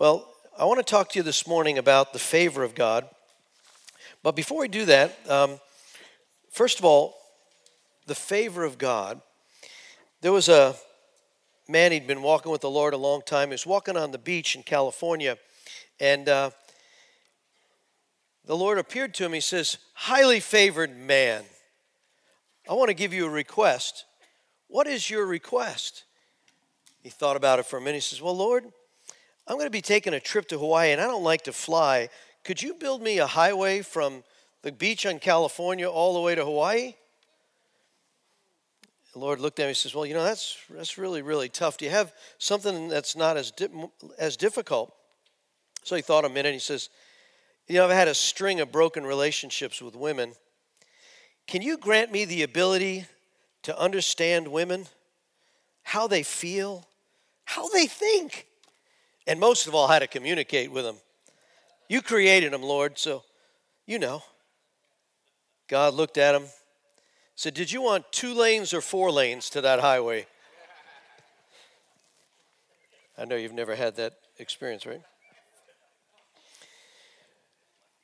Well, I want to talk to you this morning about the favor of God. But before we do that, um, first of all, the favor of God. There was a man, he'd been walking with the Lord a long time. He was walking on the beach in California, and uh, the Lord appeared to him. He says, Highly favored man, I want to give you a request. What is your request? He thought about it for a minute. He says, Well, Lord, I'm going to be taking a trip to Hawaii and I don't like to fly. Could you build me a highway from the beach on California all the way to Hawaii? The Lord looked at me and says, Well, you know, that's, that's really, really tough. Do you have something that's not as, di- as difficult? So he thought a minute. He says, You know, I've had a string of broken relationships with women. Can you grant me the ability to understand women, how they feel, how they think? And most of all, how to communicate with them. You created them, Lord, so you know. God looked at him, said, Did you want two lanes or four lanes to that highway? I know you've never had that experience, right?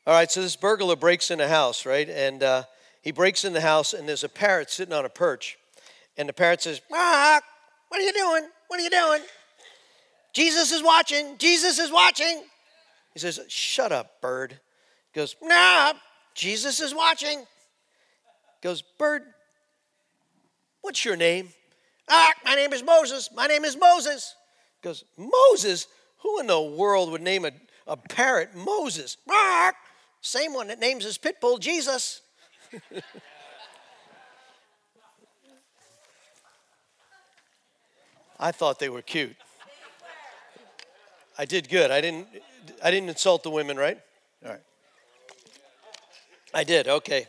All right, so this burglar breaks in a house, right? And uh, he breaks in the house, and there's a parrot sitting on a perch. And the parrot says, Mark, what are you doing? What are you doing? Jesus is watching. Jesus is watching. He says, Shut up, bird. He goes, Nah, Jesus is watching. He goes, Bird, what's your name? Ah, my name is Moses. My name is Moses. He goes, Moses? Who in the world would name a, a parrot Moses? Ah, same one that names his pit bull Jesus. I thought they were cute. I did good. I didn't I didn't insult the women, right? All right. I did. Okay.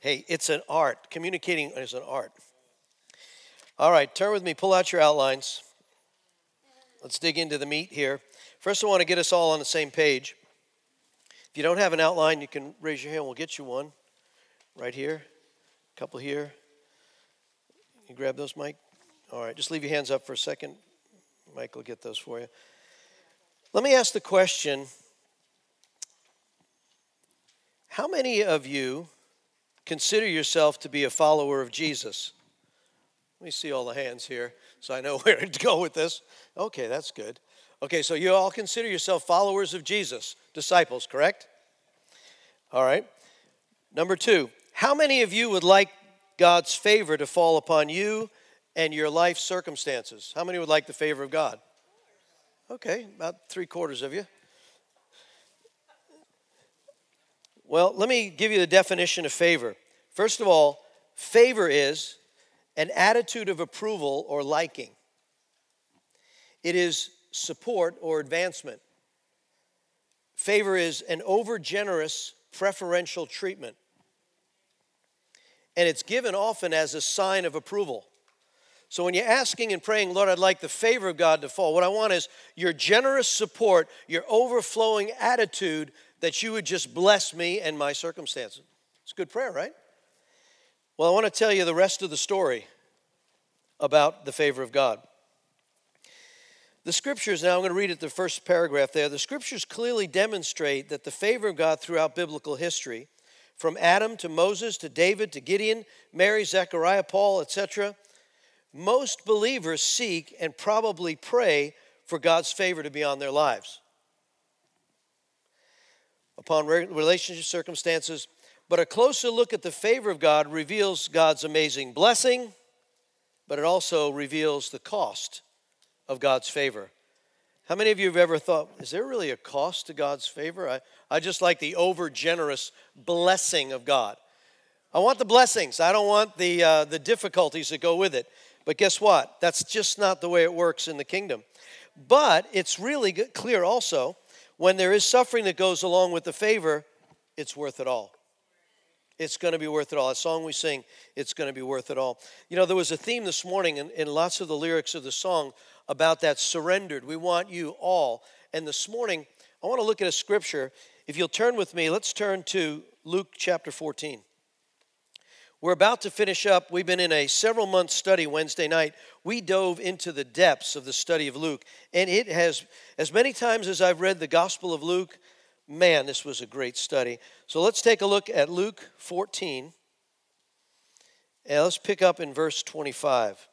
Hey, it's an art. Communicating is an art. All right, turn with me. Pull out your outlines. Let's dig into the meat here. First, I want to get us all on the same page. If you don't have an outline, you can raise your hand. We'll get you one right here, a couple here. You grab those, Mike? All right, just leave your hands up for a second. Mike will get those for you. Let me ask the question How many of you consider yourself to be a follower of Jesus? Let me see all the hands here so I know where to go with this. Okay, that's good. Okay, so you all consider yourself followers of Jesus, disciples, correct? All right. Number two, how many of you would like God's favor to fall upon you and your life circumstances? How many would like the favor of God? Okay, about three quarters of you. Well, let me give you the definition of favor. First of all, favor is an attitude of approval or liking, it is support or advancement. Favor is an overgenerous preferential treatment. And it's given often as a sign of approval. So when you're asking and praying, Lord, I'd like the favor of God to fall, what I want is your generous support, your overflowing attitude that you would just bless me and my circumstances. It's a good prayer, right? Well, I want to tell you the rest of the story about the favor of God. The scriptures, now I'm going to read it the first paragraph there. The scriptures clearly demonstrate that the favor of God throughout biblical history, from Adam to Moses to David to Gideon, Mary, Zechariah, Paul, etc., most believers seek and probably pray for God's favor to be on their lives. Upon relationship circumstances, but a closer look at the favor of God reveals God's amazing blessing, but it also reveals the cost of God's favor. How many of you have ever thought, is there really a cost to God's favor? I, I just like the over generous blessing of God. I want the blessings, I don't want the, uh, the difficulties that go with it. But guess what? That's just not the way it works in the kingdom. But it's really clear also when there is suffering that goes along with the favor, it's worth it all. It's going to be worth it all. A song we sing, it's going to be worth it all. You know, there was a theme this morning in, in lots of the lyrics of the song about that surrendered. We want you all. And this morning, I want to look at a scripture. If you'll turn with me, let's turn to Luke chapter 14. We're about to finish up. We've been in a several month study Wednesday night. We dove into the depths of the study of Luke. And it has, as many times as I've read the Gospel of Luke, man, this was a great study. So let's take a look at Luke 14. And let's pick up in verse 25.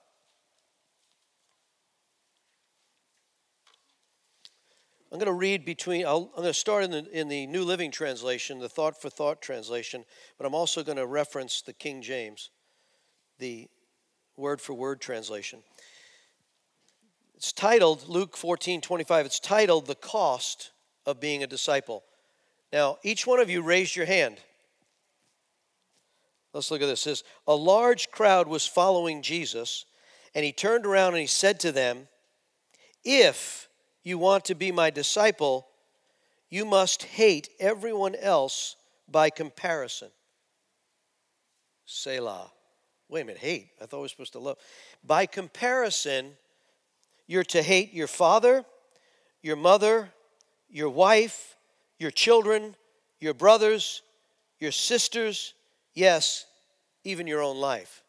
I'm going to read between, i am going to start in the, in the New Living Translation, the Thought for Thought translation, but I'm also going to reference the King James, the word for word translation. It's titled, Luke 14 25, it's titled The Cost of Being a Disciple. Now, each one of you raised your hand. Let's look at this. It says, A large crowd was following Jesus, and he turned around and he said to them, If you want to be my disciple, you must hate everyone else by comparison. Selah. Wait a minute, hate. I thought we were supposed to love. By comparison, you're to hate your father, your mother, your wife, your children, your brothers, your sisters, yes, even your own life.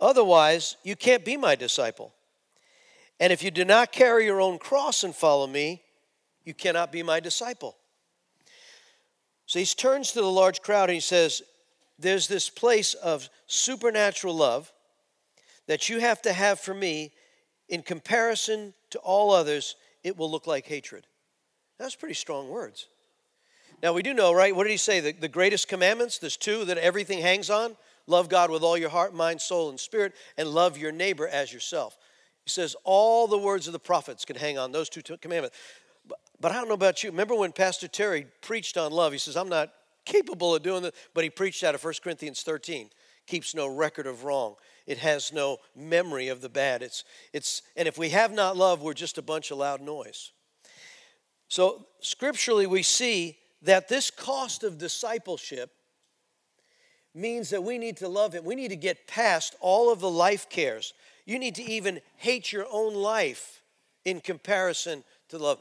Otherwise, you can't be my disciple. And if you do not carry your own cross and follow me, you cannot be my disciple. So he turns to the large crowd and he says, There's this place of supernatural love that you have to have for me. In comparison to all others, it will look like hatred. That's pretty strong words. Now, we do know, right? What did he say? The, the greatest commandments, there's two that everything hangs on love God with all your heart, mind, soul, and spirit, and love your neighbor as yourself. He says all the words of the prophets can hang on those two commandments. But, but I don't know about you. Remember when Pastor Terry preached on love? He says, I'm not capable of doing that, but he preached out of 1 Corinthians 13. Keeps no record of wrong. It has no memory of the bad. It's, it's, and if we have not love, we're just a bunch of loud noise. So, scripturally, we see that this cost of discipleship means that we need to love Him. We need to get past all of the life cares. You need to even hate your own life in comparison to love.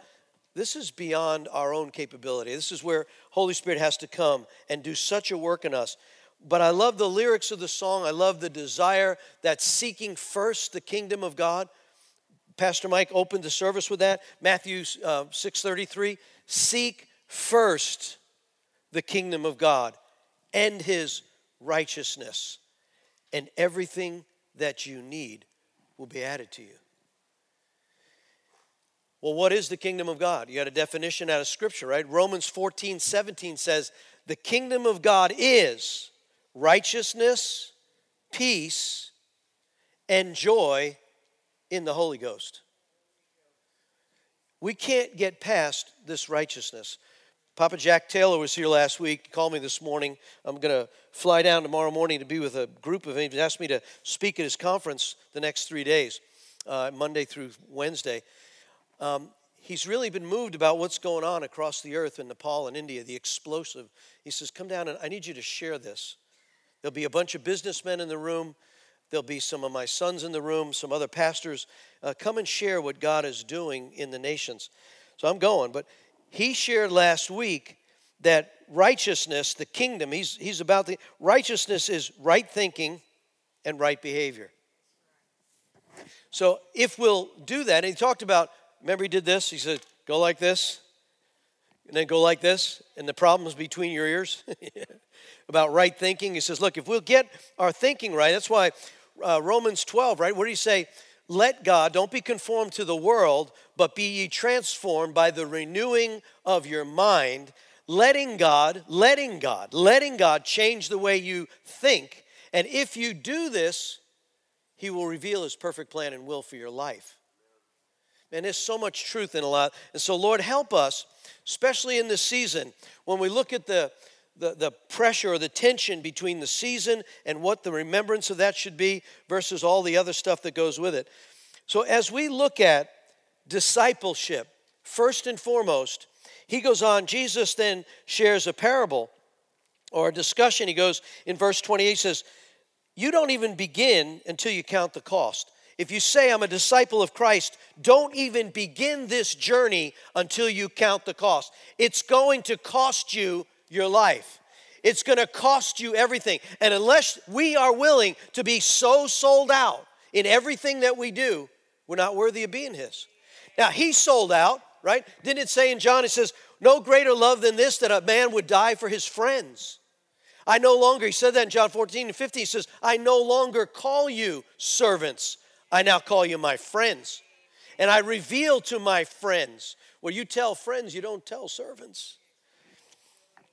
This is beyond our own capability. This is where Holy Spirit has to come and do such a work in us. But I love the lyrics of the song. I love the desire that seeking first the kingdom of God. Pastor Mike opened the service with that. Matthew uh, 6:33, seek first the kingdom of God and his righteousness, and everything that you need will be added to you. Well, what is the kingdom of God? You got a definition out of Scripture, right? Romans 14, 17 says, The kingdom of God is righteousness, peace, and joy in the Holy Ghost. We can't get past this righteousness. Papa Jack Taylor was here last week. He called me this morning. I'm going to fly down tomorrow morning to be with a group of him. He asked me to speak at his conference the next three days, uh, Monday through Wednesday. Um, he's really been moved about what's going on across the earth in Nepal and India, the explosive. He says, Come down and I need you to share this. There'll be a bunch of businessmen in the room. There'll be some of my sons in the room, some other pastors. Uh, come and share what God is doing in the nations. So I'm going, but he shared last week that righteousness, the kingdom, he's, he's about the righteousness is right thinking and right behavior. So if we'll do that, and he talked about, remember he did this? He said, go like this, and then go like this, and the problems between your ears. about right thinking. He says, look, if we'll get our thinking right, that's why uh, Romans 12, right? What do you say? Let God, don't be conformed to the world, but be ye transformed by the renewing of your mind, letting God, letting God, letting God change the way you think. And if you do this, He will reveal His perfect plan and will for your life. And there's so much truth in a lot. And so, Lord, help us, especially in this season, when we look at the, the, the pressure or the tension between the season and what the remembrance of that should be versus all the other stuff that goes with it. So, as we look at discipleship, first and foremost, he goes on, Jesus then shares a parable or a discussion. He goes in verse 28 says, You don't even begin until you count the cost. If you say, I'm a disciple of Christ, don't even begin this journey until you count the cost. It's going to cost you your life. it's going to cost you everything. And unless we are willing to be so sold out in everything that we do, we're not worthy of being His. Now, He sold out, right? Didn't it say in John, it says, No greater love than this that a man would die for his friends. I no longer, he said that in John 14 and 15, he says, I no longer call you servants, I now call you my friends. And I reveal to my friends. Well, you tell friends, you don't tell servants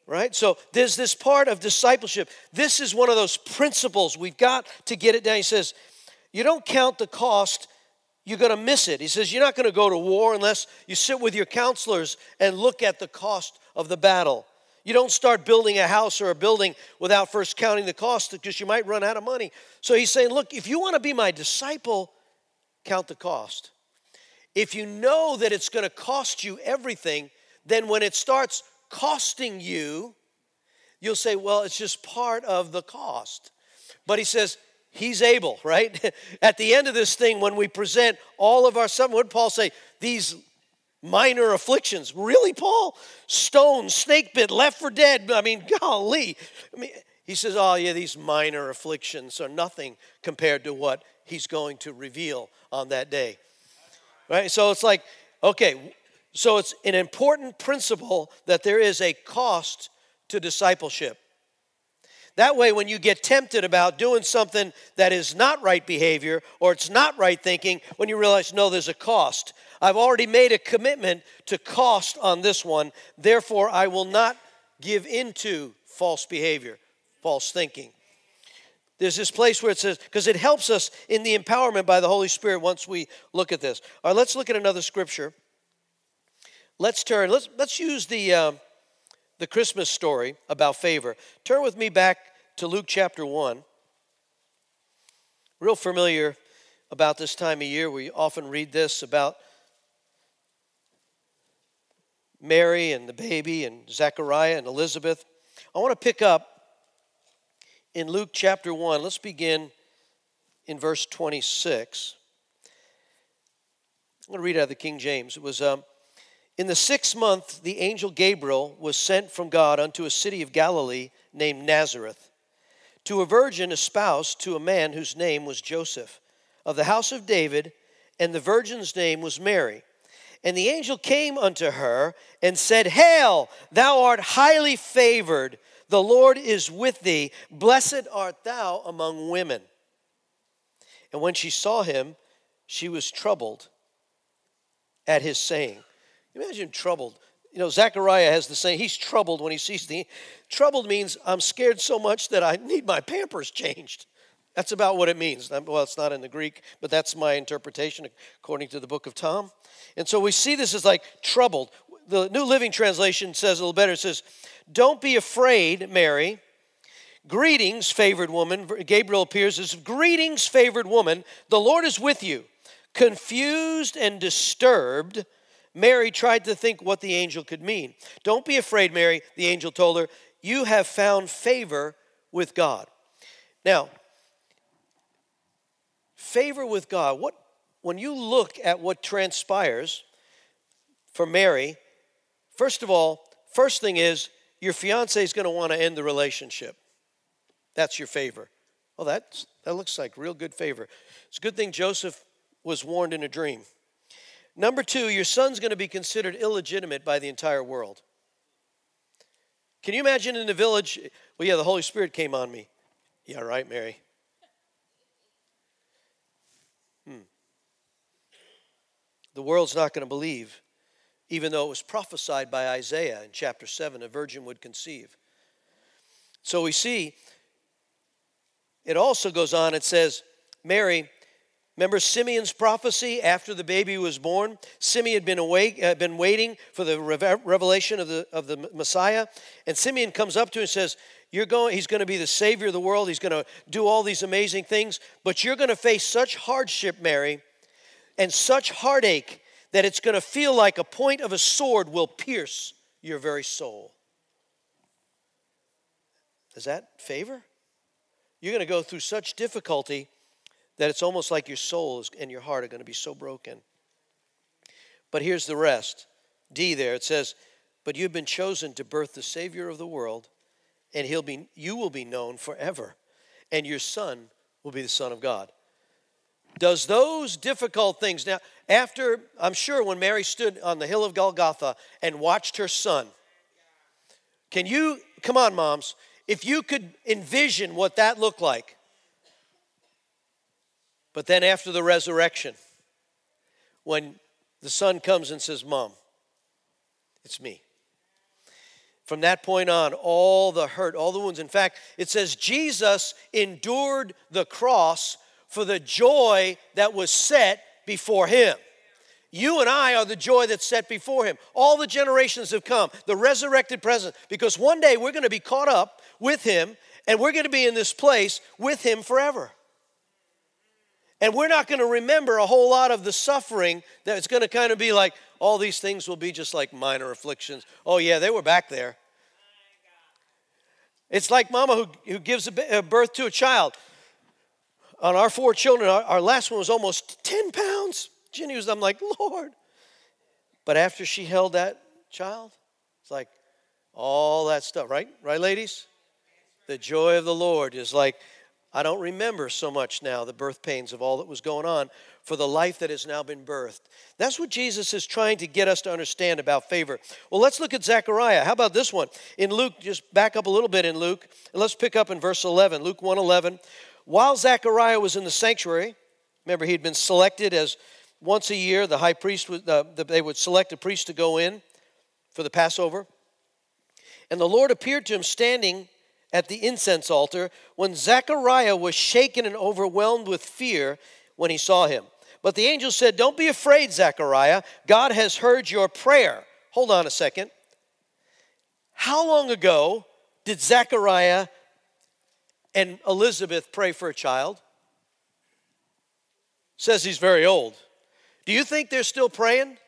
right? So there's this part of discipleship. This is one of those principles. We've got to get it down. He says, You don't count the cost, you're going to miss it. He says, You're not going to go to war unless you sit with your counselors and look at the cost of the battle. You don't start building a house or a building without first counting the cost because you might run out of money. So he's saying, Look, if you want to be my disciple, count the cost. If you know that it's going to cost you everything, then when it starts costing you, you'll say, well, it's just part of the cost. But he says, he's able, right? At the end of this thing, when we present all of our something, what Paul say? These minor afflictions. Really, Paul? Stone, snake bit, left for dead. I mean, golly. I mean, he says, oh, yeah, these minor afflictions are nothing compared to what he's going to reveal on that day. Right? So it's like, okay, so it's an important principle that there is a cost to discipleship. That way, when you get tempted about doing something that is not right behavior or it's not right thinking, when you realize, no, there's a cost. I've already made a commitment to cost on this one, therefore, I will not give into false behavior, false thinking. There's this place where it says, because it helps us in the empowerment by the Holy Spirit once we look at this. All right, let's look at another scripture. Let's turn, let's, let's use the, uh, the Christmas story about favor. Turn with me back to Luke chapter 1. Real familiar about this time of year. We often read this about Mary and the baby and Zechariah and Elizabeth. I want to pick up in Luke chapter 1. Let's begin in verse 26. I'm going to read out of the King James. It was. Um, in the sixth month, the angel Gabriel was sent from God unto a city of Galilee named Nazareth, to a virgin espoused to a man whose name was Joseph, of the house of David, and the virgin's name was Mary. And the angel came unto her and said, Hail, thou art highly favored, the Lord is with thee, blessed art thou among women. And when she saw him, she was troubled at his saying Imagine troubled. You know, Zechariah has the same, he's troubled when he sees the. Troubled means I'm scared so much that I need my pampers changed. That's about what it means. Well, it's not in the Greek, but that's my interpretation according to the book of Tom. And so we see this as like troubled. The New Living Translation says a little better. It says, Don't be afraid, Mary. Greetings, favored woman. Gabriel appears as Greetings, favored woman. The Lord is with you. Confused and disturbed, Mary tried to think what the angel could mean. Don't be afraid, Mary, the angel told her. You have found favor with God. Now, favor with God. What when you look at what transpires for Mary, first of all, first thing is your fiance is going to want to end the relationship. That's your favor. Well, that's, that looks like real good favor. It's a good thing Joseph was warned in a dream. Number two, your son's going to be considered illegitimate by the entire world. Can you imagine in the village? Well, yeah, the Holy Spirit came on me. Yeah, right, Mary. Hmm. The world's not going to believe, even though it was prophesied by Isaiah in chapter 7 a virgin would conceive. So we see it also goes on, it says, Mary Remember Simeon's prophecy after the baby was born? Simeon had been, awake, uh, been waiting for the revelation of the, of the Messiah. And Simeon comes up to him and says, you're going, He's going to be the Savior of the world. He's going to do all these amazing things. But you're going to face such hardship, Mary, and such heartache that it's going to feel like a point of a sword will pierce your very soul. Is that favor? You're going to go through such difficulty that it's almost like your soul and your heart are going to be so broken. But here's the rest. D there, it says, But you've been chosen to birth the Savior of the world, and he'll be, you will be known forever, and your son will be the Son of God. Does those difficult things, now, after, I'm sure when Mary stood on the hill of Golgotha and watched her son, can you, come on, moms, if you could envision what that looked like, but then after the resurrection, when the son comes and says, Mom, it's me. From that point on, all the hurt, all the wounds. In fact, it says Jesus endured the cross for the joy that was set before him. You and I are the joy that's set before him. All the generations have come, the resurrected present, because one day we're going to be caught up with him and we're going to be in this place with him forever. And we're not going to remember a whole lot of the suffering that it's going to kind of be like all these things will be just like minor afflictions. Oh, yeah, they were back there. It's like mama who, who gives a birth to a child. On our four children, our, our last one was almost 10 pounds. Jenny was, I'm like, Lord. But after she held that child, it's like all that stuff, right? Right, ladies? The joy of the Lord is like, I don't remember so much now the birth pains of all that was going on for the life that has now been birthed. That's what Jesus is trying to get us to understand about favor. Well, let's look at Zechariah. How about this one? In Luke, just back up a little bit in Luke, and let's pick up in verse 11, Luke 1 11. While Zechariah was in the sanctuary, remember he'd been selected as once a year the high priest would, uh, they would select a priest to go in for the Passover. And the Lord appeared to him standing at the incense altar when Zechariah was shaken and overwhelmed with fear when he saw him. But the angel said, Don't be afraid, Zechariah. God has heard your prayer. Hold on a second. How long ago did Zechariah and Elizabeth pray for a child? Says he's very old. Do you think they're still praying?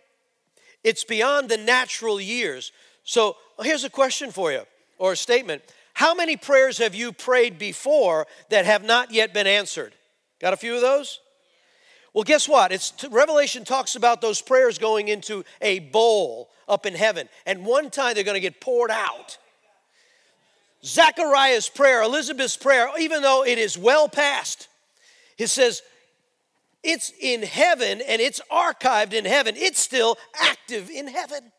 It's beyond the natural years. So here's a question for you, or a statement. How many prayers have you prayed before that have not yet been answered? Got a few of those? Well, guess what? It's Revelation talks about those prayers going into a bowl up in heaven, and one time they're going to get poured out. Zechariah's prayer, Elizabeth's prayer, even though it is well past, it says it's in heaven and it's archived in heaven. It's still active in heaven.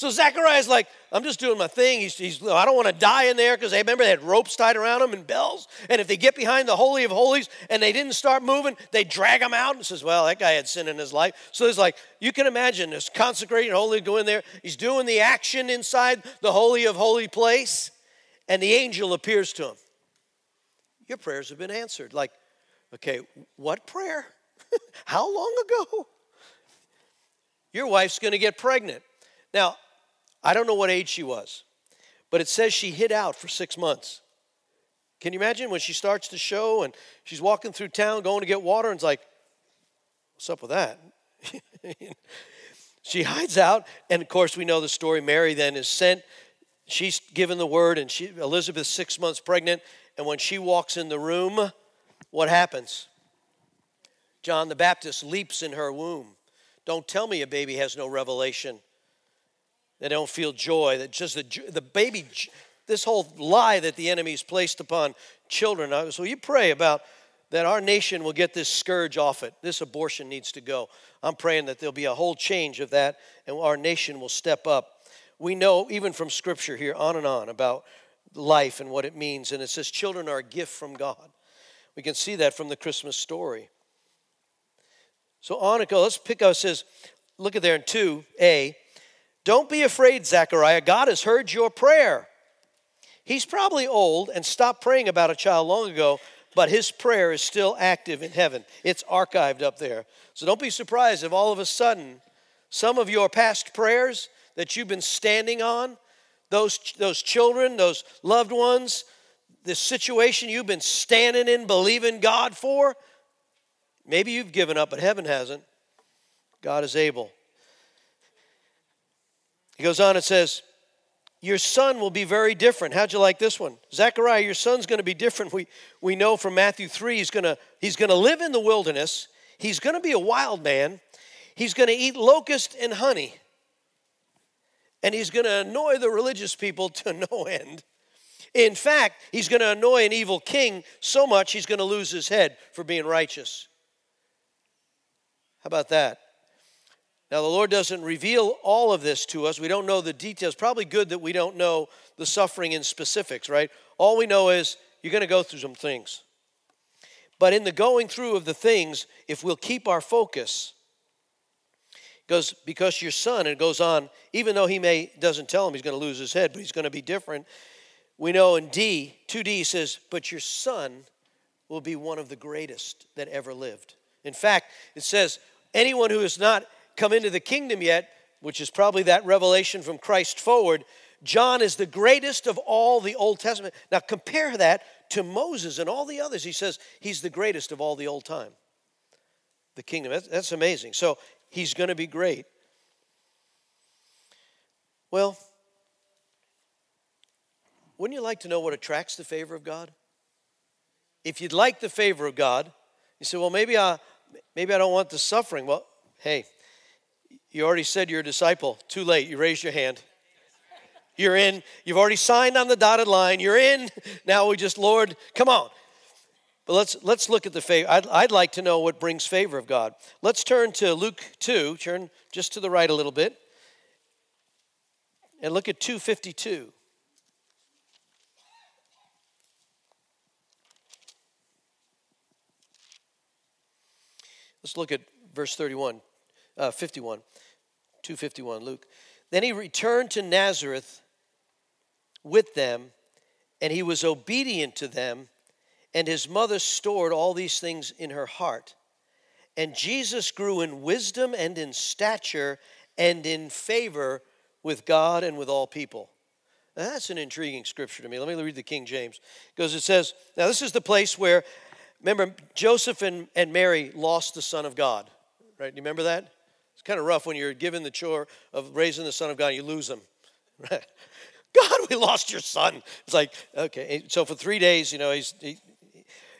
So Zechariah's like, I'm just doing my thing. He's, he's I don't want to die in there because they remember they had ropes tied around them and bells. And if they get behind the Holy of Holies and they didn't start moving, they drag them out and says, Well, that guy had sin in his life. So it's like, you can imagine this consecrated holy go in there. He's doing the action inside the Holy of Holy place, and the angel appears to him. Your prayers have been answered. Like, okay, what prayer? How long ago? Your wife's going to get pregnant. Now, I don't know what age she was, but it says she hid out for six months. Can you imagine when she starts to show and she's walking through town going to get water and it's like, what's up with that? she hides out, and of course, we know the story. Mary then is sent. She's given the word, and she, Elizabeth's six months pregnant. And when she walks in the room, what happens? John the Baptist leaps in her womb. Don't tell me a baby has no revelation. They don't feel joy. That just the, the baby, this whole lie that the enemy's placed upon children. Uh, so you pray about that our nation will get this scourge off it. This abortion needs to go. I'm praying that there'll be a whole change of that and our nation will step up. We know, even from scripture here, on and on, about life and what it means. And it says, children are a gift from God. We can see that from the Christmas story. So on. Let's pick up, it says, look at there in 2a. Don't be afraid, Zechariah. God has heard your prayer. He's probably old and stopped praying about a child long ago, but his prayer is still active in heaven. It's archived up there. So don't be surprised if all of a sudden some of your past prayers that you've been standing on, those, those children, those loved ones, this situation you've been standing in, believing God for, maybe you've given up, but heaven hasn't. God is able. He goes on and says, Your son will be very different. How'd you like this one? Zechariah, your son's going to be different. We, we know from Matthew 3 he's going to he's going to live in the wilderness. He's going to be a wild man. He's going to eat locust and honey. And he's going to annoy the religious people to no end. In fact, he's going to annoy an evil king so much he's going to lose his head for being righteous. How about that? Now, the Lord doesn't reveal all of this to us. We don't know the details. Probably good that we don't know the suffering in specifics, right? All we know is you're going to go through some things. But in the going through of the things, if we'll keep our focus, goes because your son, and it goes on, even though he may doesn't tell him he's going to lose his head, but he's going to be different. We know in D, 2D says, but your son will be one of the greatest that ever lived. In fact, it says, anyone who is not come into the kingdom yet, which is probably that revelation from Christ forward, John is the greatest of all the Old Testament. Now compare that to Moses and all the others. He says he's the greatest of all the old time. The kingdom. That's, amazing. So he's going to be great. Well, wouldn't you like to know what attracts the favor of God? If you'd like the favor of God, you say, well, maybe I, maybe I don't want the suffering. Well, hey, you already said you're a disciple. Too late. You raised your hand. You're in. You've already signed on the dotted line. You're in. Now we just, Lord, come on. But let's let's look at the favor. I'd, I'd like to know what brings favor of God. Let's turn to Luke 2. Turn just to the right a little bit. And look at 252. Let's look at verse 31, uh, 51. 251, Luke. Then he returned to Nazareth with them, and he was obedient to them, and his mother stored all these things in her heart. And Jesus grew in wisdom and in stature and in favor with God and with all people. Now, that's an intriguing scripture to me. Let me read the King James. Because it says, now this is the place where, remember, Joseph and, and Mary lost the Son of God. Right? You remember that? It's kind of rough when you're given the chore of raising the Son of God, you lose him. God, we lost your son. It's like, okay. So for three days, you know, he's, he,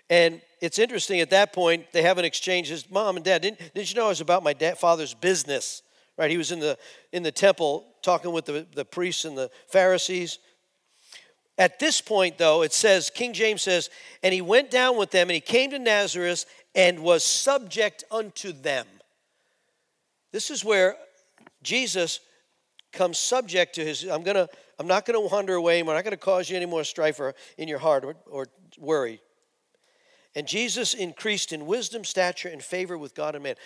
and it's interesting at that point, they have an exchange. His mom and dad, didn't, didn't you know it was about my dad, father's business? Right? He was in the, in the temple talking with the, the priests and the Pharisees. At this point, though, it says, King James says, and he went down with them and he came to Nazareth and was subject unto them. This is where Jesus comes subject to his I'm to I'm not to wander away. I'm not to cause you any more strife or, in your heart or, or worry. And Jesus increased in wisdom, stature, and favor with God and man.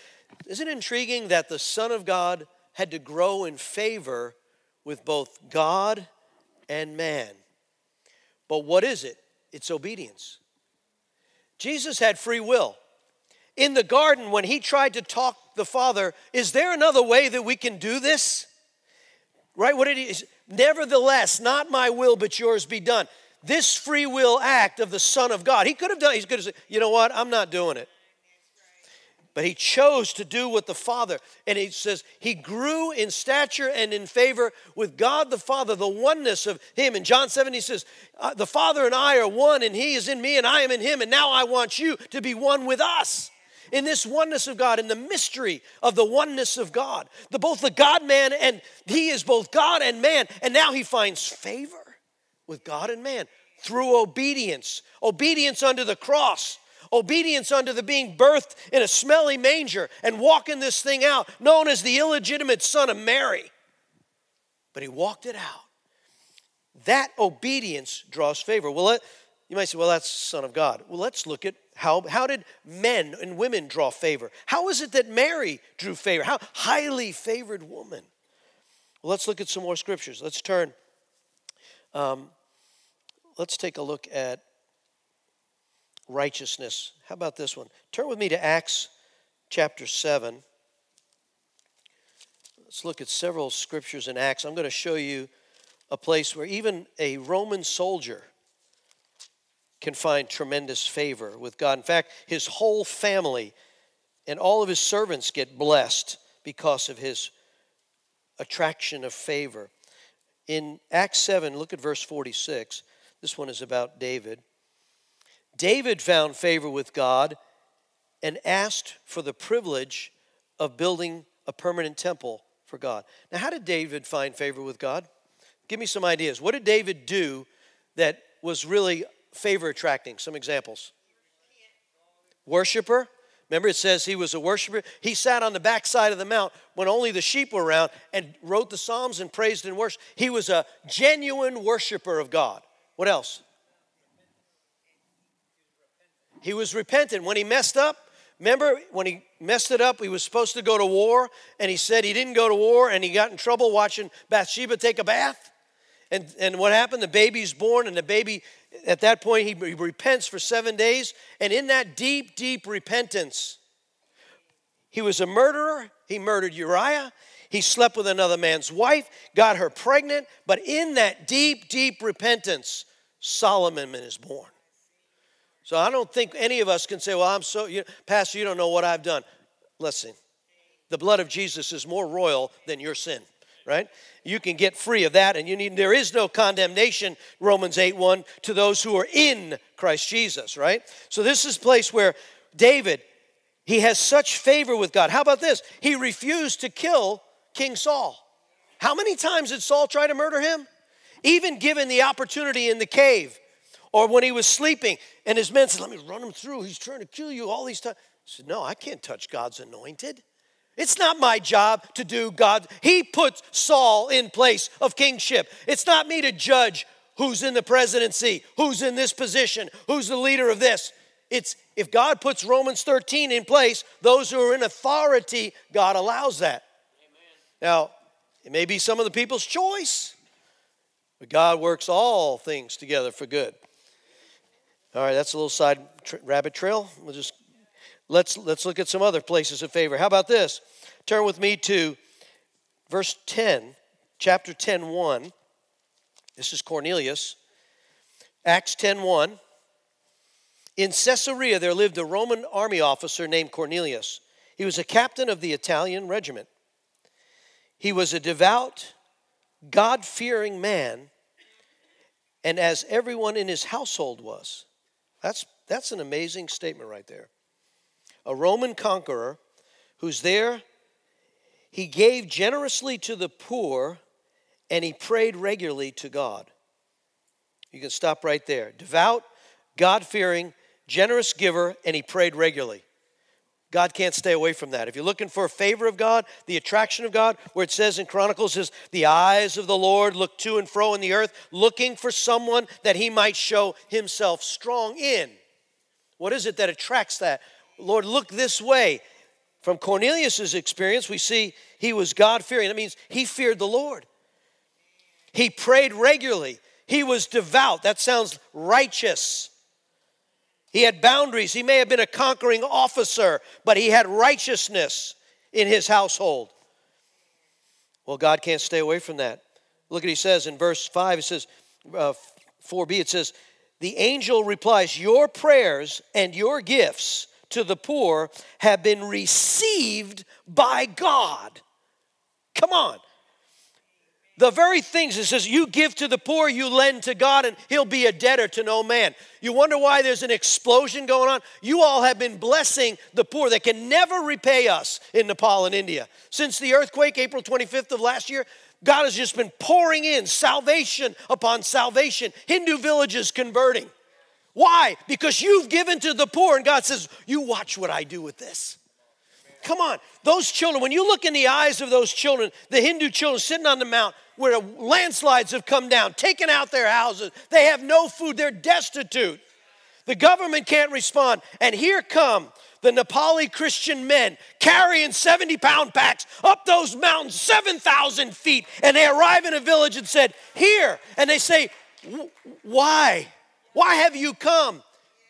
Isn't it intriguing that the Son of God had to grow in favor with both God and man? But what is it? It's obedience. Jesus had free will in the garden when he tried to talk the Father, is there another way that we can do this? Right? What did he nevertheless, not my will, but yours be done. This free will act of the Son of God, he could have done, he could have said, you know what, I'm not doing it. But he chose to do what the Father, and he says he grew in stature and in favor with God the Father, the oneness of him. In John 7, he says, uh, The Father and I are one, and he is in me, and I am in him, and now I want you to be one with us in this oneness of God, in the mystery of the oneness of God. The both the God man and he is both God and man, and now he finds favor with God and man through obedience. Obedience under the cross. Obedience under the being birthed in a smelly manger and walking this thing out, known as the illegitimate son of Mary. But he walked it out. That obedience draws favor. Well, let, you might say, well, that's Son of God. Well, let's look at how, how did men and women draw favor? How is it that Mary drew favor? How highly favored woman? Well, let's look at some more scriptures. Let's turn. Um, let's take a look at righteousness. How about this one? Turn with me to Acts chapter 7. Let's look at several scriptures in Acts. I'm going to show you a place where even a Roman soldier can find tremendous favor with God. In fact, his whole family and all of his servants get blessed because of his attraction of favor. In Acts 7, look at verse 46. This one is about David. David found favor with God and asked for the privilege of building a permanent temple for God. Now, how did David find favor with God? Give me some ideas. What did David do that was really favor attracting? Some examples. Worshipper. Remember, it says he was a worshiper. He sat on the backside of the mount when only the sheep were around and wrote the Psalms and praised and worshiped. He was a genuine worshiper of God. What else? He was repentant. When he messed up, remember when he messed it up, he was supposed to go to war, and he said he didn't go to war, and he got in trouble watching Bathsheba take a bath. And, and what happened? The baby's born, and the baby, at that point, he, he repents for seven days. And in that deep, deep repentance, he was a murderer. He murdered Uriah. He slept with another man's wife, got her pregnant. But in that deep, deep repentance, Solomon is born. So I don't think any of us can say, well, I'm so, you, Pastor, you don't know what I've done. Listen, the blood of Jesus is more royal than your sin, right? You can get free of that, and you need, there is no condemnation, Romans 8 1, to those who are in Christ Jesus, right? So this is a place where David, he has such favor with God. How about this? He refused to kill King Saul. How many times did Saul try to murder him? Even given the opportunity in the cave or when he was sleeping and his men said, Let me run him through. He's trying to kill you all these times. He said, No, I can't touch God's anointed. It's not my job to do God. He puts Saul in place of kingship. It's not me to judge who's in the presidency, who's in this position, who's the leader of this. It's if God puts Romans 13 in place, those who are in authority, God allows that. Amen. Now, it may be some of the people's choice, but God works all things together for good. All right, that's a little side tra- rabbit trail. We'll just let's let's look at some other places of favor. How about this? Turn with me to verse 10, chapter 10, 1. This is Cornelius. Acts 10, 1. In Caesarea, there lived a Roman army officer named Cornelius. He was a captain of the Italian regiment. He was a devout, God fearing man, and as everyone in his household was. That's, that's an amazing statement right there. A Roman conqueror who's there, he gave generously to the poor and he prayed regularly to God. You can stop right there. Devout, God fearing, generous giver, and he prayed regularly. God can't stay away from that. If you're looking for a favor of God, the attraction of God, where it says in Chronicles is the eyes of the Lord look to and fro in the earth, looking for someone that he might show himself strong in. What is it that attracts that? Lord, look this way. From Cornelius's experience, we see he was God fearing. That means he feared the Lord. He prayed regularly. He was devout. That sounds righteous. He had boundaries. He may have been a conquering officer, but he had righteousness in his household. Well, God can't stay away from that. Look at he says in verse 5, it says, uh, 4b, it says, The angel replies, Your prayers and your gifts to the poor have been received by God. Come on. The very things it says, you give to the poor, you lend to God, and he'll be a debtor to no man. You wonder why there's an explosion going on? You all have been blessing the poor that can never repay us in Nepal and India. Since the earthquake, April 25th of last year, God has just been pouring in salvation upon salvation, Hindu villages converting. Why? Because you've given to the poor, and God says, You watch what I do with this. Come on. Those children, when you look in the eyes of those children, the Hindu children sitting on the mount, where landslides have come down, taken out their houses. They have no food, they're destitute. The government can't respond. And here come the Nepali Christian men carrying 70 pound packs up those mountains, 7,000 feet. And they arrive in a village and said, Here. And they say, Why? Why have you come?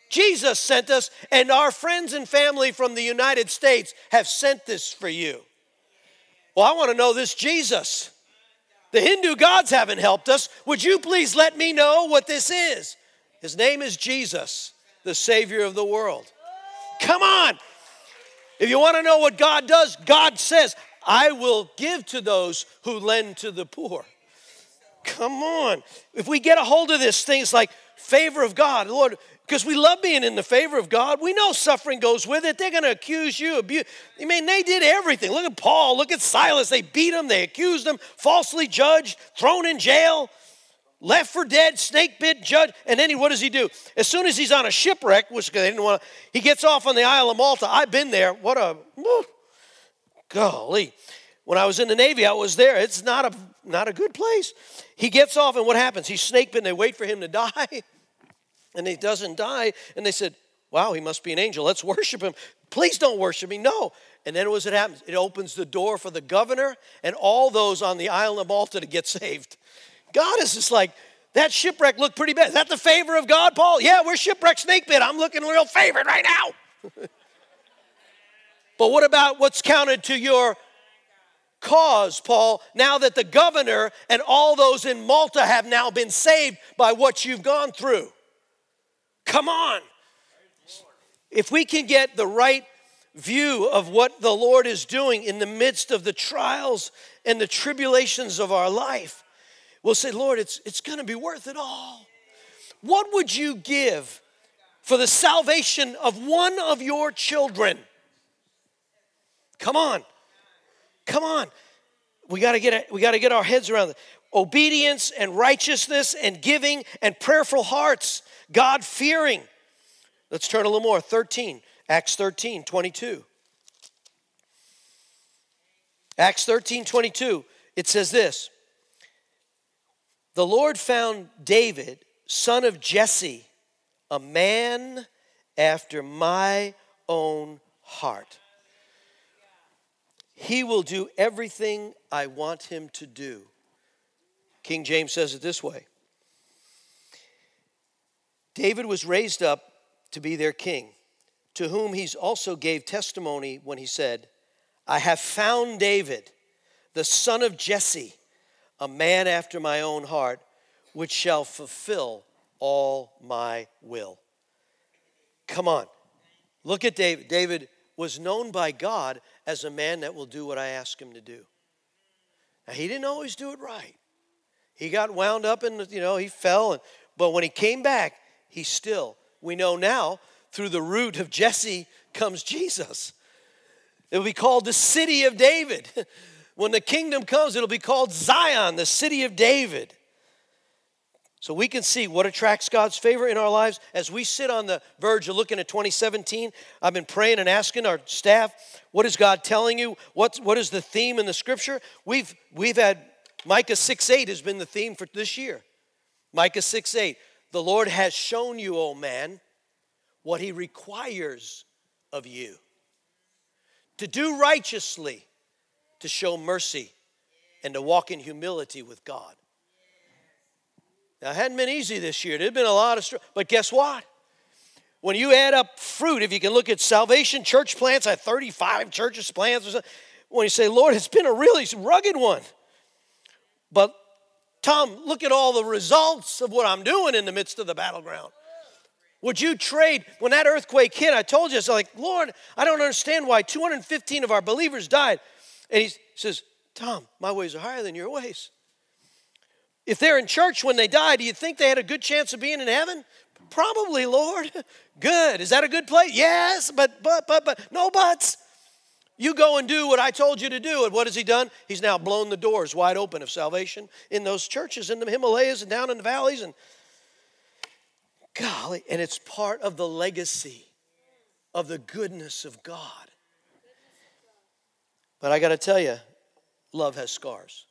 Jesus sent us, and our friends and family from the United States have sent this for you. Well, I want to know this Jesus. The Hindu gods haven't helped us. Would you please let me know what this is? His name is Jesus, the Savior of the world. Come on. If you want to know what God does, God says, I will give to those who lend to the poor. Come on. If we get a hold of this, things like favor of God, Lord, because we love being in the favor of God. We know suffering goes with it. They're going to accuse you. Abuse. I mean, they did everything. Look at Paul. Look at Silas. They beat him. They accused him. Falsely judged. Thrown in jail. left for dead, snake bit, judge. And then he, what does he do? As soon as he's on a shipwreck, which they didn't want he gets off on the Isle of Malta. I've been there. What a, whew, golly. When I was in the Navy, I was there. It's not a, not a good place. He gets off, and what happens? He's snake bitten. They wait for him to die, and he doesn't die. And they said, Wow, he must be an angel. Let's worship him. Please don't worship me. No. And then what happens? It opens the door for the governor and all those on the island of Malta to get saved. God is just like, that shipwreck looked pretty bad. Is that the favor of God, Paul? Yeah, we're shipwreck snake bit. I'm looking real favored right now. but what about what's counted to your cause, Paul, now that the governor and all those in Malta have now been saved by what you've gone through? Come on. If we can get the right view of what the Lord is doing in the midst of the trials and the tribulations of our life, we'll say, Lord, it's, it's going to be worth it all. What would you give for the salvation of one of your children? Come on. Come on. We got to get we got to get our heads around it. Obedience and righteousness and giving and prayerful hearts, God fearing. Let's turn a little more. 13. Acts 13, 22. Acts 13, 22, it says this The Lord found David, son of Jesse, a man after my own heart. He will do everything I want him to do. King James says it this way David was raised up to be their king to whom he also gave testimony when he said, I have found David, the son of Jesse, a man after my own heart, which shall fulfill all my will. Come on. Look at David. David was known by God as a man that will do what I ask him to do. Now, he didn't always do it right. He got wound up and, you know, he fell. And, but when he came back, he still, we know now, through the root of Jesse comes Jesus. It will be called the city of David. When the kingdom comes, it'll be called Zion, the city of David. So we can see what attracts God's favor in our lives as we sit on the verge of looking at 2017. I've been praying and asking our staff, what is God telling you? What's, what is the theme in the scripture? We've, we've had Micah 6 8 has been the theme for this year. Micah 6 8. The Lord has shown you, O man, what he requires of you to do righteously, to show mercy, and to walk in humility with God. Now, it hadn't been easy this year. There's been a lot of, but guess what? When you add up fruit, if you can look at salvation church plants, I had 35 churches plants. Or something. When you say, Lord, it's been a really rugged one. But Tom, look at all the results of what I'm doing in the midst of the battleground. Would you trade when that earthquake hit? I told you, it's like, Lord, I don't understand why 215 of our believers died. And he says, Tom, my ways are higher than your ways. If they're in church when they die, do you think they had a good chance of being in heaven? Probably, Lord. Good. Is that a good place? Yes, but, but, but, but, no buts. You go and do what I told you to do. And what has he done? He's now blown the doors wide open of salvation in those churches in the Himalayas and down in the valleys and Golly, and it's part of the legacy of the goodness of God. But I got to tell you, love has scars.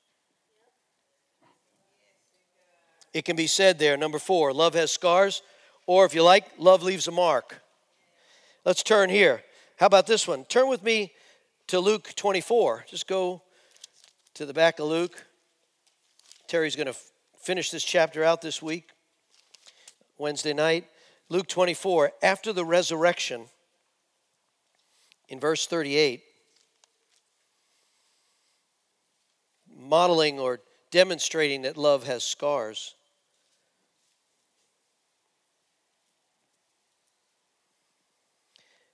It can be said there, number four, love has scars, or if you like, love leaves a mark. Let's turn here. How about this one? Turn with me to Luke 24. Just go to the back of Luke. Terry's going to f- finish this chapter out this week. Wednesday night. Luke 24, after the resurrection, in verse 38, modeling or demonstrating that love has scars.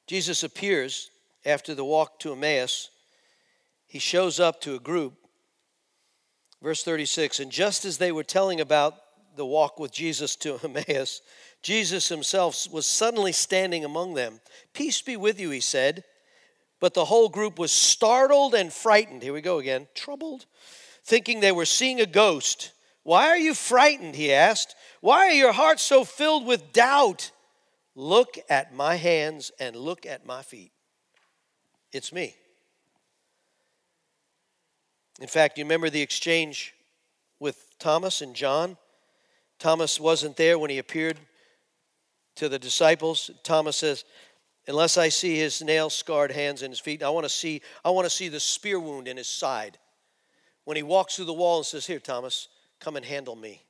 Jesus appears after the walk to Emmaus. He shows up to a group. Verse 36 And just as they were telling about the walk with Jesus to Emmaus, Jesus himself was suddenly standing among them. Peace be with you, he said. But the whole group was startled and frightened. Here we go again, troubled, thinking they were seeing a ghost. Why are you frightened? He asked. Why are your hearts so filled with doubt? Look at my hands and look at my feet. It's me. In fact, you remember the exchange with Thomas and John? Thomas wasn't there when he appeared to the disciples. Thomas says, Unless I see his nail scarred hands and his feet, I want to see, I want to see the spear wound in his side. When he walks through the wall and says, Here, Thomas, come and handle me.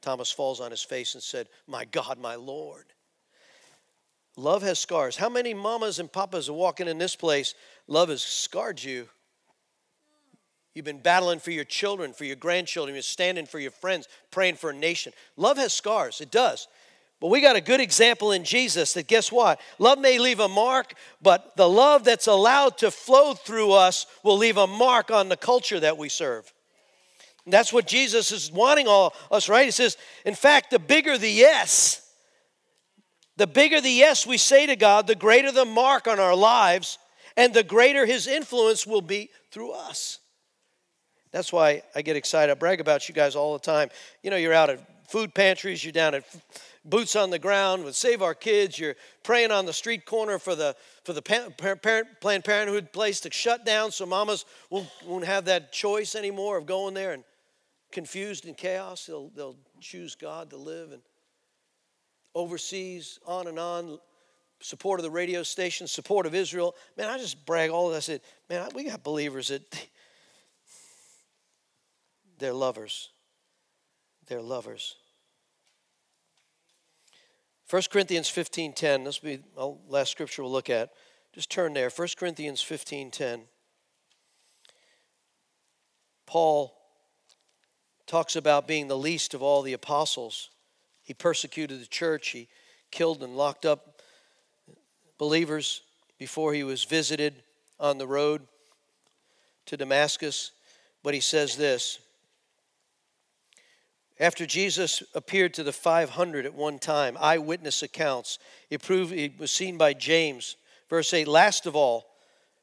Thomas falls on his face and said, My God, my Lord. Love has scars. How many mamas and papas are walking in this place? Love has scarred you. You've been battling for your children, for your grandchildren. You're standing for your friends, praying for a nation. Love has scars. It does. But we got a good example in Jesus that guess what? Love may leave a mark, but the love that's allowed to flow through us will leave a mark on the culture that we serve. And that's what Jesus is wanting all us, right? He says, in fact, the bigger the yes, the bigger the yes we say to God, the greater the mark on our lives, and the greater his influence will be through us. That's why I get excited. I brag about you guys all the time. You know, you're out at food pantries, you're down at boots on the ground with Save Our Kids, you're praying on the street corner for the for the parent, Planned Parenthood place to shut down so mamas won't, won't have that choice anymore of going there and confused in chaos. They'll, they'll choose God to live and overseas, on and on, support of the radio station, support of Israel. Man, I just brag all of that. I said, man, we got believers that they're lovers. They're lovers. 1 Corinthians 15:10, this will be the last scripture we'll look at. Just turn there. 1 Corinthians 15:10. Paul talks about being the least of all the apostles. He persecuted the church, he killed and locked up believers before he was visited on the road to Damascus. But he says this after Jesus appeared to the 500 at one time, eyewitness accounts, it proved it was seen by James. Verse 8, last of all,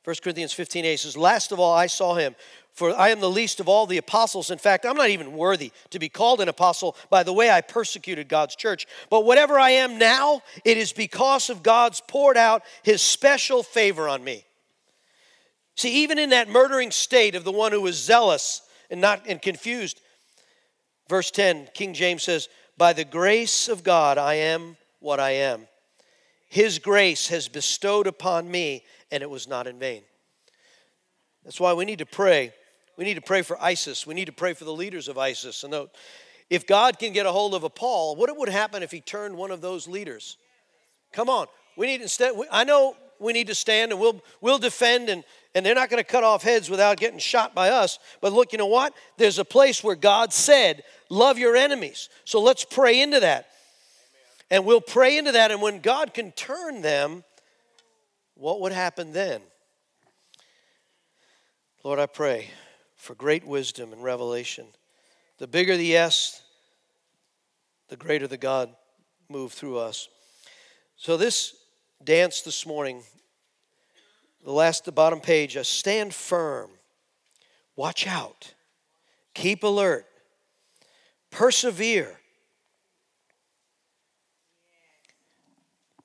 1 Corinthians 15 8 says, Last of all, I saw him, for I am the least of all the apostles. In fact, I'm not even worthy to be called an apostle by the way I persecuted God's church. But whatever I am now, it is because of God's poured out his special favor on me. See, even in that murdering state of the one who was zealous and not and confused, verse 10, King James says, By the grace of God I am what I am. His grace has bestowed upon me, and it was not in vain. That's why we need to pray we need to pray for ISIS. We need to pray for the leaders of ISIS. And if God can get a hold of a Paul, what would happen if he turned one of those leaders? Come on. We need instead I know we need to stand and we'll we'll defend and and they're not going to cut off heads without getting shot by us. But look, you know what? There's a place where God said, "Love your enemies." So let's pray into that. And we'll pray into that and when God can turn them, what would happen then? Lord, I pray for great wisdom and revelation. The bigger the yes, the greater the God move through us. So, this dance this morning, the last, the bottom page, a stand firm, watch out, keep alert, persevere.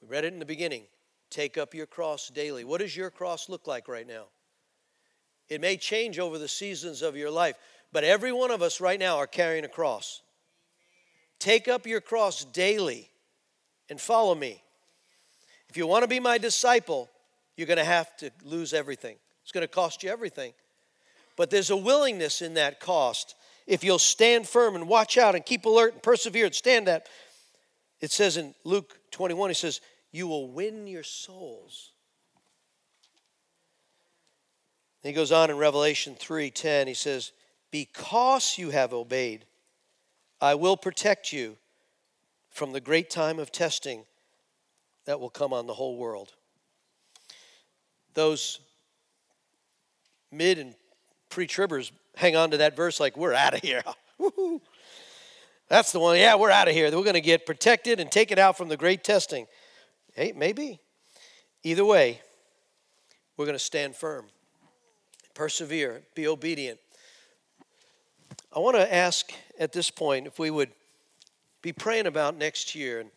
We read it in the beginning. Take up your cross daily. What does your cross look like right now? It may change over the seasons of your life, but every one of us right now are carrying a cross. Take up your cross daily and follow me. If you want to be my disciple, you're going to have to lose everything. It's going to cost you everything. But there's a willingness in that cost. If you'll stand firm and watch out and keep alert and persevere and stand that, it says in Luke 21, he says, You will win your souls. He goes on in Revelation 3:10, he says, "Because you have obeyed, I will protect you from the great time of testing that will come on the whole world." Those mid and pre-tribbers hang on to that verse like we're out of here. That's the one. Yeah, we're out of here. We're going to get protected and taken out from the great testing. Hey, maybe. Either way, we're going to stand firm persevere, be obedient. I want to ask at this point if we would be praying about next year and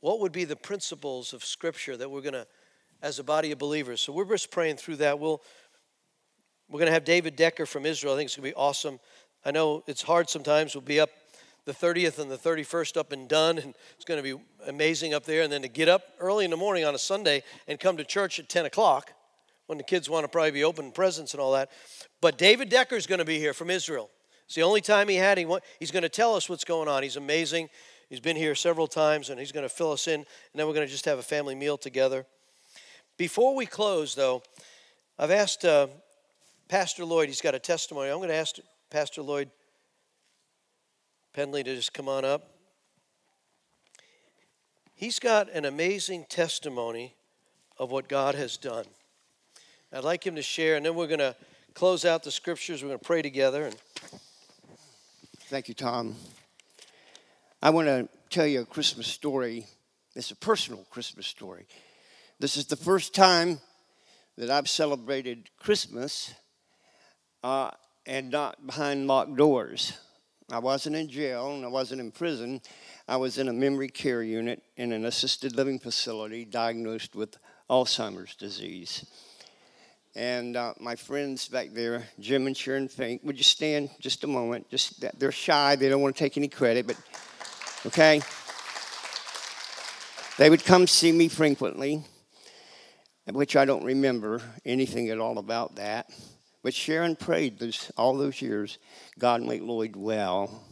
what would be the principles of Scripture that we're going to, as a body of believers. So we're just praying through that. We'll, we're going to have David Decker from Israel. I think it's going to be awesome. I know it's hard sometimes. We'll be up the 30th and the 31st up and done, and it's going to be amazing up there. And then to get up early in the morning on a Sunday and come to church at 10 o'clock when the kids want to probably be opening presents and all that. But David Decker is going to be here from Israel. It's the only time he had. He he's going to tell us what's going on. He's amazing. He's been here several times, and he's going to fill us in. And then we're going to just have a family meal together. Before we close, though, I've asked uh, Pastor Lloyd. He's got a testimony. I'm going to ask Pastor Lloyd Penley to just come on up. He's got an amazing testimony of what God has done. I'd like him to share, and then we're going to close out the scriptures. We're going to pray together. And Thank you, Tom. I want to tell you a Christmas story. It's a personal Christmas story. This is the first time that I've celebrated Christmas uh, and not behind locked doors. I wasn't in jail and I wasn't in prison. I was in a memory care unit in an assisted living facility diagnosed with Alzheimer's disease. And uh, my friends back there, Jim and Sharon Fink, would you stand just a moment? Just they're shy; they don't want to take any credit, but okay. They would come see me frequently, which I don't remember anything at all about that. But Sharon prayed those, all those years, God make Lloyd well.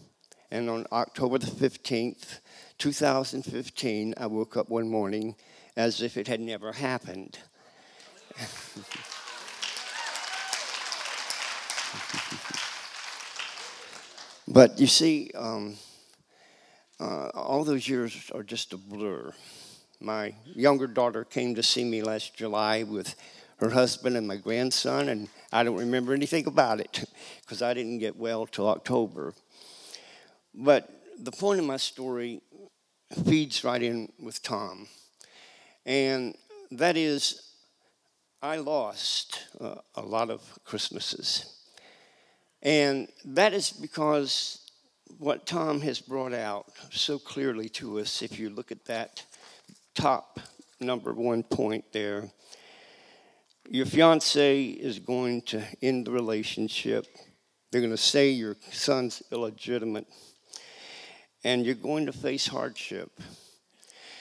And on October the 15th, 2015, I woke up one morning as if it had never happened. but you see, um, uh, all those years are just a blur. My younger daughter came to see me last July with her husband and my grandson, and I don't remember anything about it because I didn't get well till October. But the point of my story feeds right in with Tom, and that is I lost uh, a lot of Christmases. And that is because what Tom has brought out so clearly to us, if you look at that top number one point there, your fiance is going to end the relationship. They're going to say your son's illegitimate, and you're going to face hardship.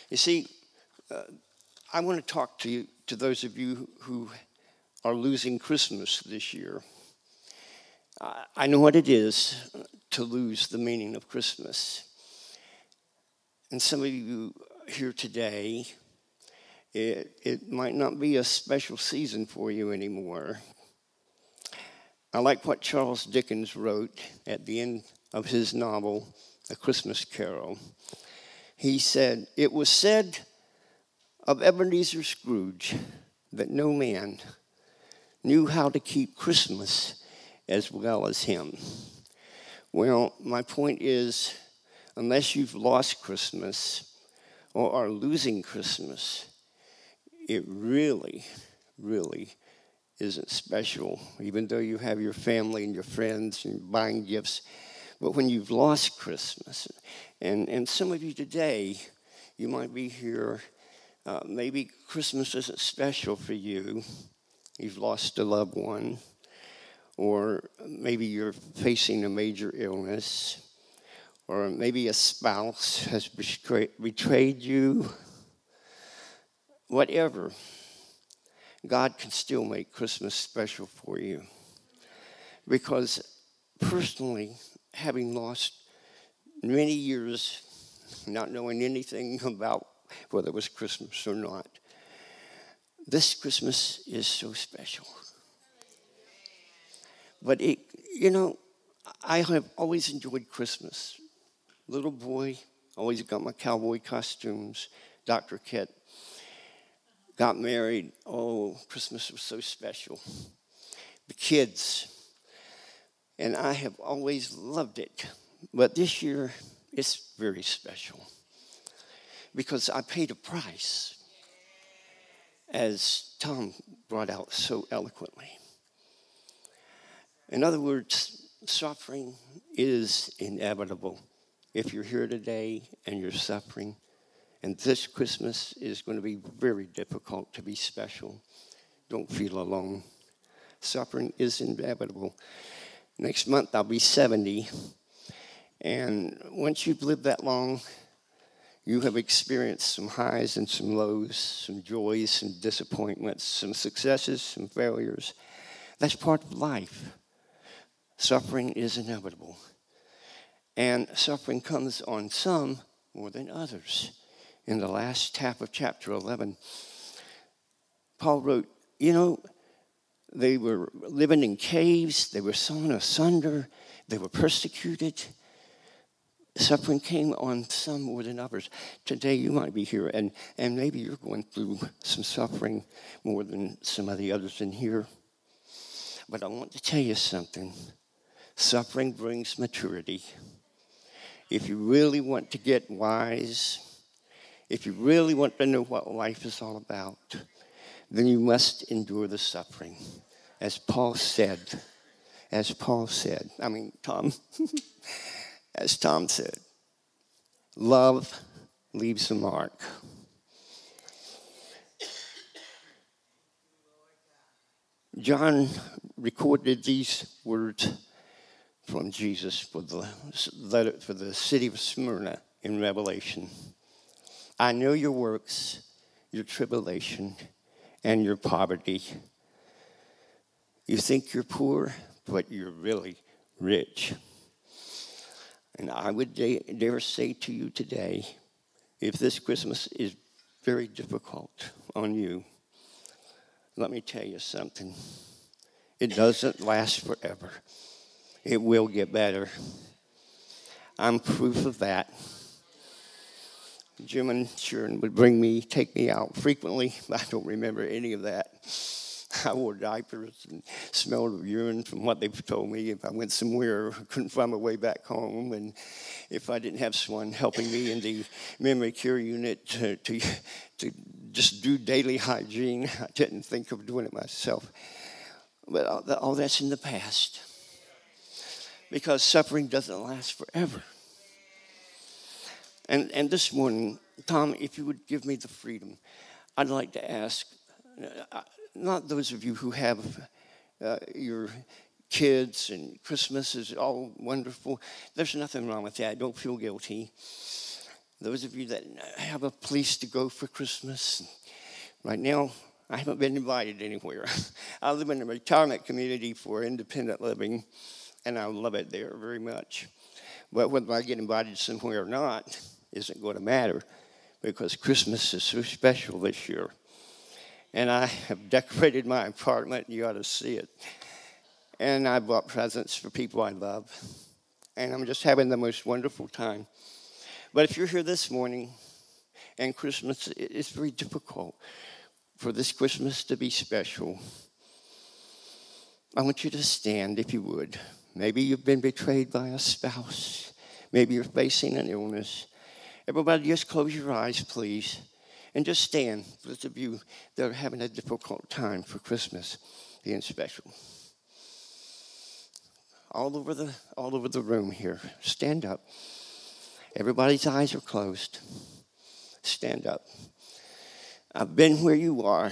You see, uh, I want to talk to you, to those of you who are losing Christmas this year. I know what it is to lose the meaning of Christmas. And some of you here today, it, it might not be a special season for you anymore. I like what Charles Dickens wrote at the end of his novel, A Christmas Carol. He said, It was said of Ebenezer Scrooge that no man knew how to keep Christmas as well as him. Well, my point is unless you've lost Christmas or are losing Christmas, it really, really isn't special, even though you have your family and your friends and buying gifts. But when you've lost Christmas, and, and some of you today, you might be here, uh, maybe Christmas isn't special for you. You've lost a loved one or maybe you're facing a major illness, or maybe a spouse has betrayed you, whatever, God can still make Christmas special for you. Because personally, having lost many years not knowing anything about whether it was Christmas or not, this Christmas is so special. But it, you know, I have always enjoyed Christmas. Little boy, always got my cowboy costumes. Dr. Kit got married. Oh, Christmas was so special. The kids, and I have always loved it. But this year, it's very special because I paid a price, as Tom brought out so eloquently. In other words, suffering is inevitable. If you're here today and you're suffering, and this Christmas is going to be very difficult to be special, don't feel alone. Suffering is inevitable. Next month I'll be 70. And once you've lived that long, you have experienced some highs and some lows, some joys, some disappointments, some successes, some failures. That's part of life. Suffering is inevitable. And suffering comes on some more than others. In the last half of chapter 11, Paul wrote, You know, they were living in caves, they were sawn asunder, they were persecuted. Suffering came on some more than others. Today you might be here, and, and maybe you're going through some suffering more than some of the others in here. But I want to tell you something suffering brings maturity. If you really want to get wise, if you really want to know what life is all about, then you must endure the suffering. As Paul said, as Paul said, I mean, Tom, as Tom said, love leaves a mark. John recorded these words from Jesus for the for the city of Smyrna in Revelation. I know your works, your tribulation, and your poverty. You think you're poor, but you're really rich. And I would dare say to you today if this Christmas is very difficult on you, let me tell you something. It doesn't last forever, it will get better. I'm proof of that. Jim and Sharon would bring me, take me out frequently. I don't remember any of that. I wore diapers and smelled of urine from what they've told me. If I went somewhere, couldn't find my way back home, and if I didn't have someone helping me in the memory care unit to, to, to just do daily hygiene, I didn't think of doing it myself. But all, all that's in the past because suffering doesn't last forever. And, and this morning, Tom, if you would give me the freedom, I'd like to ask uh, not those of you who have uh, your kids and Christmas is all wonderful. There's nothing wrong with that. Don't feel guilty. Those of you that have a place to go for Christmas, right now, I haven't been invited anywhere. I live in a retirement community for independent living, and I love it there very much. But whether I get invited somewhere or not isn't going to matter because Christmas is so special this year. And I have decorated my apartment. You ought to see it. And I bought presents for people I love. And I'm just having the most wonderful time. But if you're here this morning and Christmas is very difficult for this Christmas to be special, I want you to stand if you would. Maybe you've been betrayed by a spouse. Maybe you're facing an illness. Everybody, just close your eyes, please. And just stand for those of you that are having a difficult time for Christmas being special. All over the all over the room here. Stand up. Everybody's eyes are closed. Stand up. I've been where you are.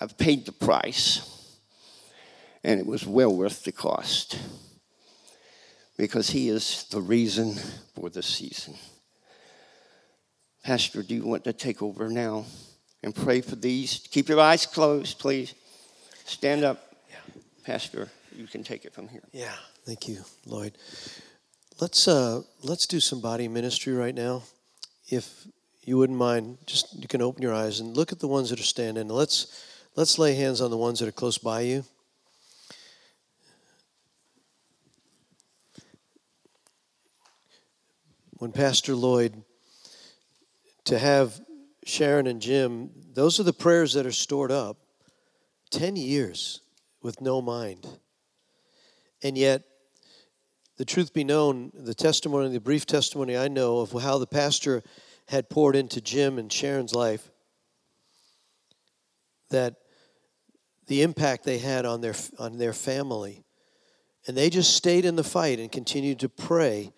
I've paid the price. And it was well worth the cost. Because he is the reason for the season. Pastor, do you want to take over now and pray for these? Keep your eyes closed, please. Stand up. Yeah. Pastor, you can take it from here. Yeah, thank you, Lloyd. Let's uh, let's do some body ministry right now. If you wouldn't mind, just you can open your eyes and look at the ones that are standing. Let's let's lay hands on the ones that are close by you. When Pastor Lloyd to have Sharon and Jim, those are the prayers that are stored up 10 years with no mind. And yet, the truth be known, the testimony, the brief testimony I know of how the pastor had poured into Jim and Sharon's life, that the impact they had on their, on their family And they just stayed in the fight and continued to pray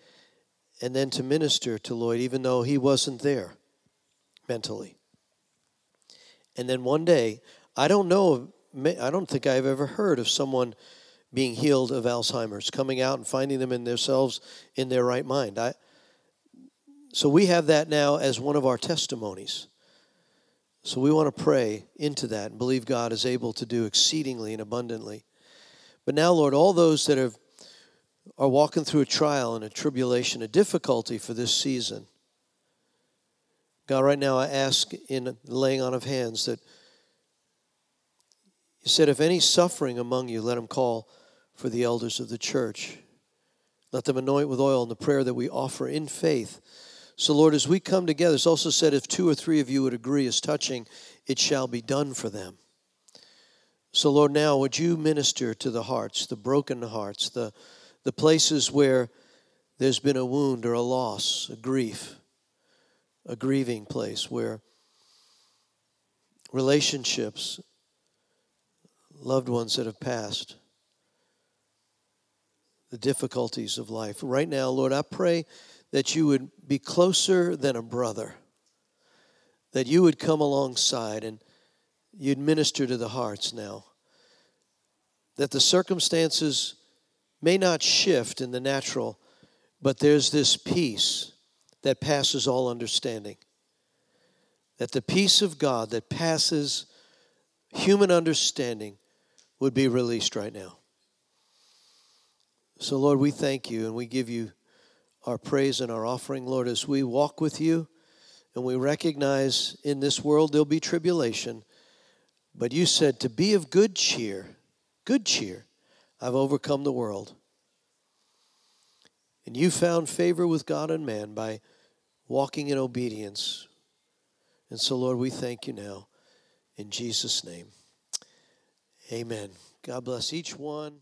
and then to minister to Lloyd, even though he wasn't there mentally. And then one day, I don't know, I don't think I've ever heard of someone being healed of Alzheimer's, coming out and finding them in themselves in their right mind. I, so we have that now as one of our testimonies. So we want to pray into that and believe God is able to do exceedingly and abundantly. But now, Lord, all those that have, are walking through a trial and a tribulation, a difficulty for this season, God, right now I ask in laying on of hands that you said, if any suffering among you, let him call for the elders of the church. Let them anoint with oil in the prayer that we offer in faith. So, Lord, as we come together, it's also said, if two or three of you would agree as touching, it shall be done for them. So, Lord, now would you minister to the hearts, the broken hearts, the, the places where there's been a wound or a loss, a grief, a grieving place where relationships, loved ones that have passed, the difficulties of life. Right now, Lord, I pray that you would be closer than a brother, that you would come alongside and you'd minister to the hearts now. That the circumstances may not shift in the natural, but there's this peace that passes all understanding. That the peace of God that passes human understanding would be released right now. So, Lord, we thank you and we give you our praise and our offering, Lord, as we walk with you and we recognize in this world there'll be tribulation. But you said to be of good cheer, good cheer. I've overcome the world. And you found favor with God and man by walking in obedience. And so, Lord, we thank you now in Jesus' name. Amen. God bless each one.